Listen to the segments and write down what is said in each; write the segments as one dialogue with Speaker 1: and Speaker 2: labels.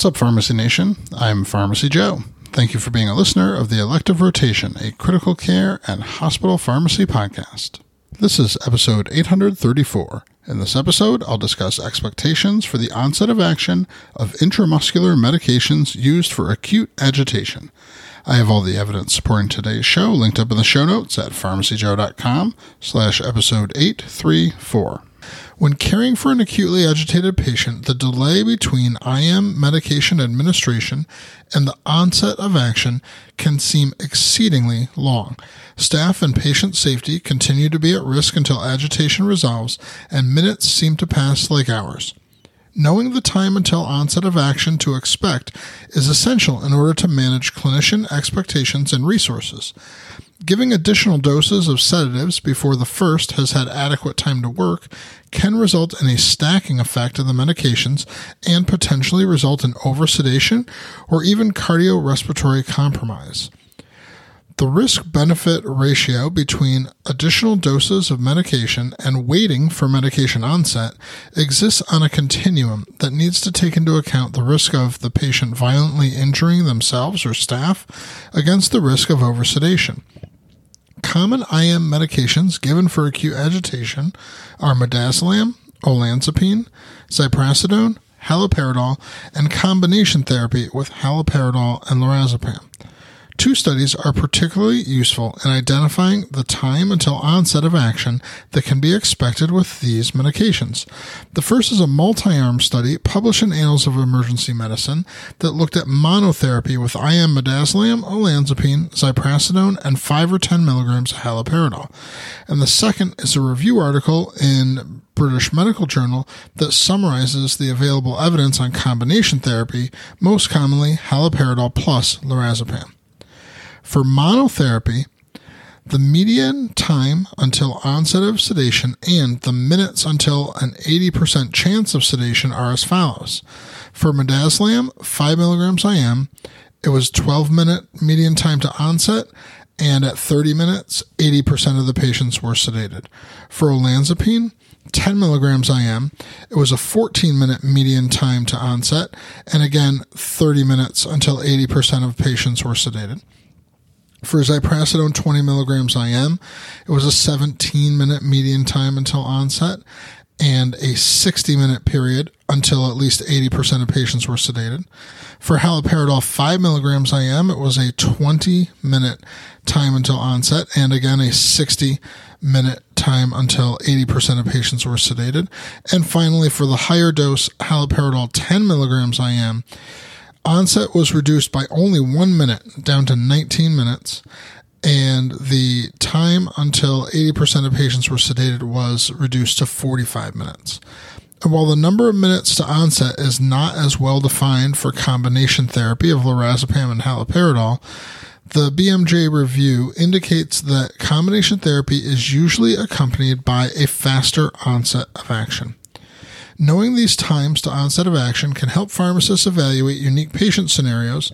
Speaker 1: What's up, Pharmacy Nation? I'm Pharmacy Joe. Thank you for being a listener of the Elective Rotation, a critical care and hospital pharmacy podcast. This is episode 834. In this episode, I'll discuss expectations for the onset of action of intramuscular medications used for acute agitation. I have all the evidence supporting today's show linked up in the show notes at pharmacyjoe.com slash episode 834. When caring for an acutely agitated patient, the delay between IM medication administration and the onset of action can seem exceedingly long. Staff and patient safety continue to be at risk until agitation resolves, and minutes seem to pass like hours. Knowing the time until onset of action to expect is essential in order to manage clinician expectations and resources. Giving additional doses of sedatives before the first has had adequate time to work can result in a stacking effect of the medications and potentially result in oversedation or even cardiorespiratory compromise. The risk benefit ratio between additional doses of medication and waiting for medication onset exists on a continuum that needs to take into account the risk of the patient violently injuring themselves or staff against the risk of oversedation. Common IM medications given for acute agitation are midazolam, olanzapine, ziprasidone, haloperidol, and combination therapy with haloperidol and lorazepam. Two studies are particularly useful in identifying the time until onset of action that can be expected with these medications. The first is a multi arm study published in Annals of Emergency Medicine that looked at monotherapy with IM midazolam, olanzapine, ziprasidone, and 5 or 10 milligrams of haloperidol. And the second is a review article in British Medical Journal that summarizes the available evidence on combination therapy, most commonly haloperidol plus lorazepam. For monotherapy, the median time until onset of sedation and the minutes until an 80% chance of sedation are as follows. For midazolam, 5 milligrams IM, it was 12 minute median time to onset, and at 30 minutes, 80% of the patients were sedated. For olanzapine, 10 milligrams IM, it was a 14 minute median time to onset, and again, 30 minutes until 80% of patients were sedated. For ziprasidone 20 milligrams IM, it was a 17 minute median time until onset and a 60 minute period until at least 80% of patients were sedated. For haloperidol 5 milligrams IM, it was a 20 minute time until onset and again a 60 minute time until 80% of patients were sedated. And finally, for the higher dose haloperidol 10 milligrams IM, onset was reduced by only one minute down to 19 minutes and the time until 80% of patients were sedated was reduced to 45 minutes. And while the number of minutes to onset is not as well defined for combination therapy of lorazepam and haloperidol, the BMJ review indicates that combination therapy is usually accompanied by a faster onset of action. Knowing these times to onset of action can help pharmacists evaluate unique patient scenarios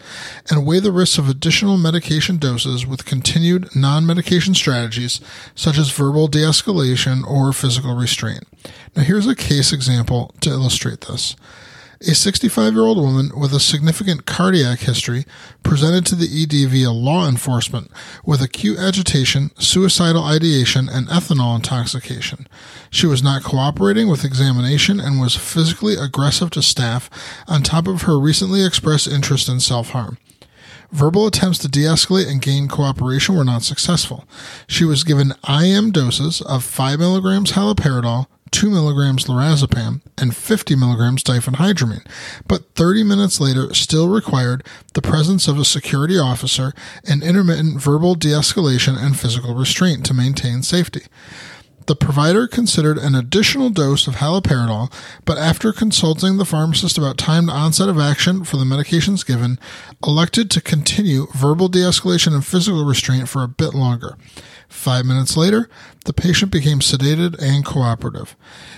Speaker 1: and weigh the risks of additional medication doses with continued non medication strategies such as verbal de escalation or physical restraint. Now, here's a case example to illustrate this. A 65 year old woman with a significant cardiac history presented to the ED via law enforcement with acute agitation, suicidal ideation, and ethanol intoxication. She was not cooperating with examination and was physically aggressive to staff, on top of her recently expressed interest in self harm. Verbal attempts to de escalate and gain cooperation were not successful. She was given IM doses of 5 milligrams haloperidol, 2 milligrams lorazepam, and 50 milligrams diphenhydramine, but 30 minutes later still required the presence of a security officer and intermittent verbal de escalation and physical restraint to maintain safety. The provider considered an additional dose of haloperidol, but after consulting the pharmacist about time to onset of action for the medications given, elected to continue verbal de escalation and physical restraint for a bit longer. Five minutes later, the patient became sedated and cooperative.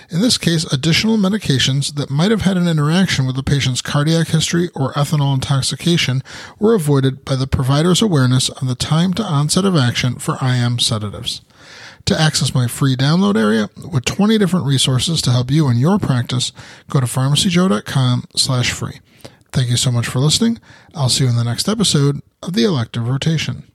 Speaker 1: In this case, additional medications that might have had an interaction with the patient's cardiac history or ethanol intoxication were avoided by the provider's awareness of the time to onset of action for IM sedatives. To access my free download area with 20 different resources to help you in your practice, go to pharmacyjoe.com slash free. Thank you so much for listening. I'll see you in the next episode of the Elective Rotation.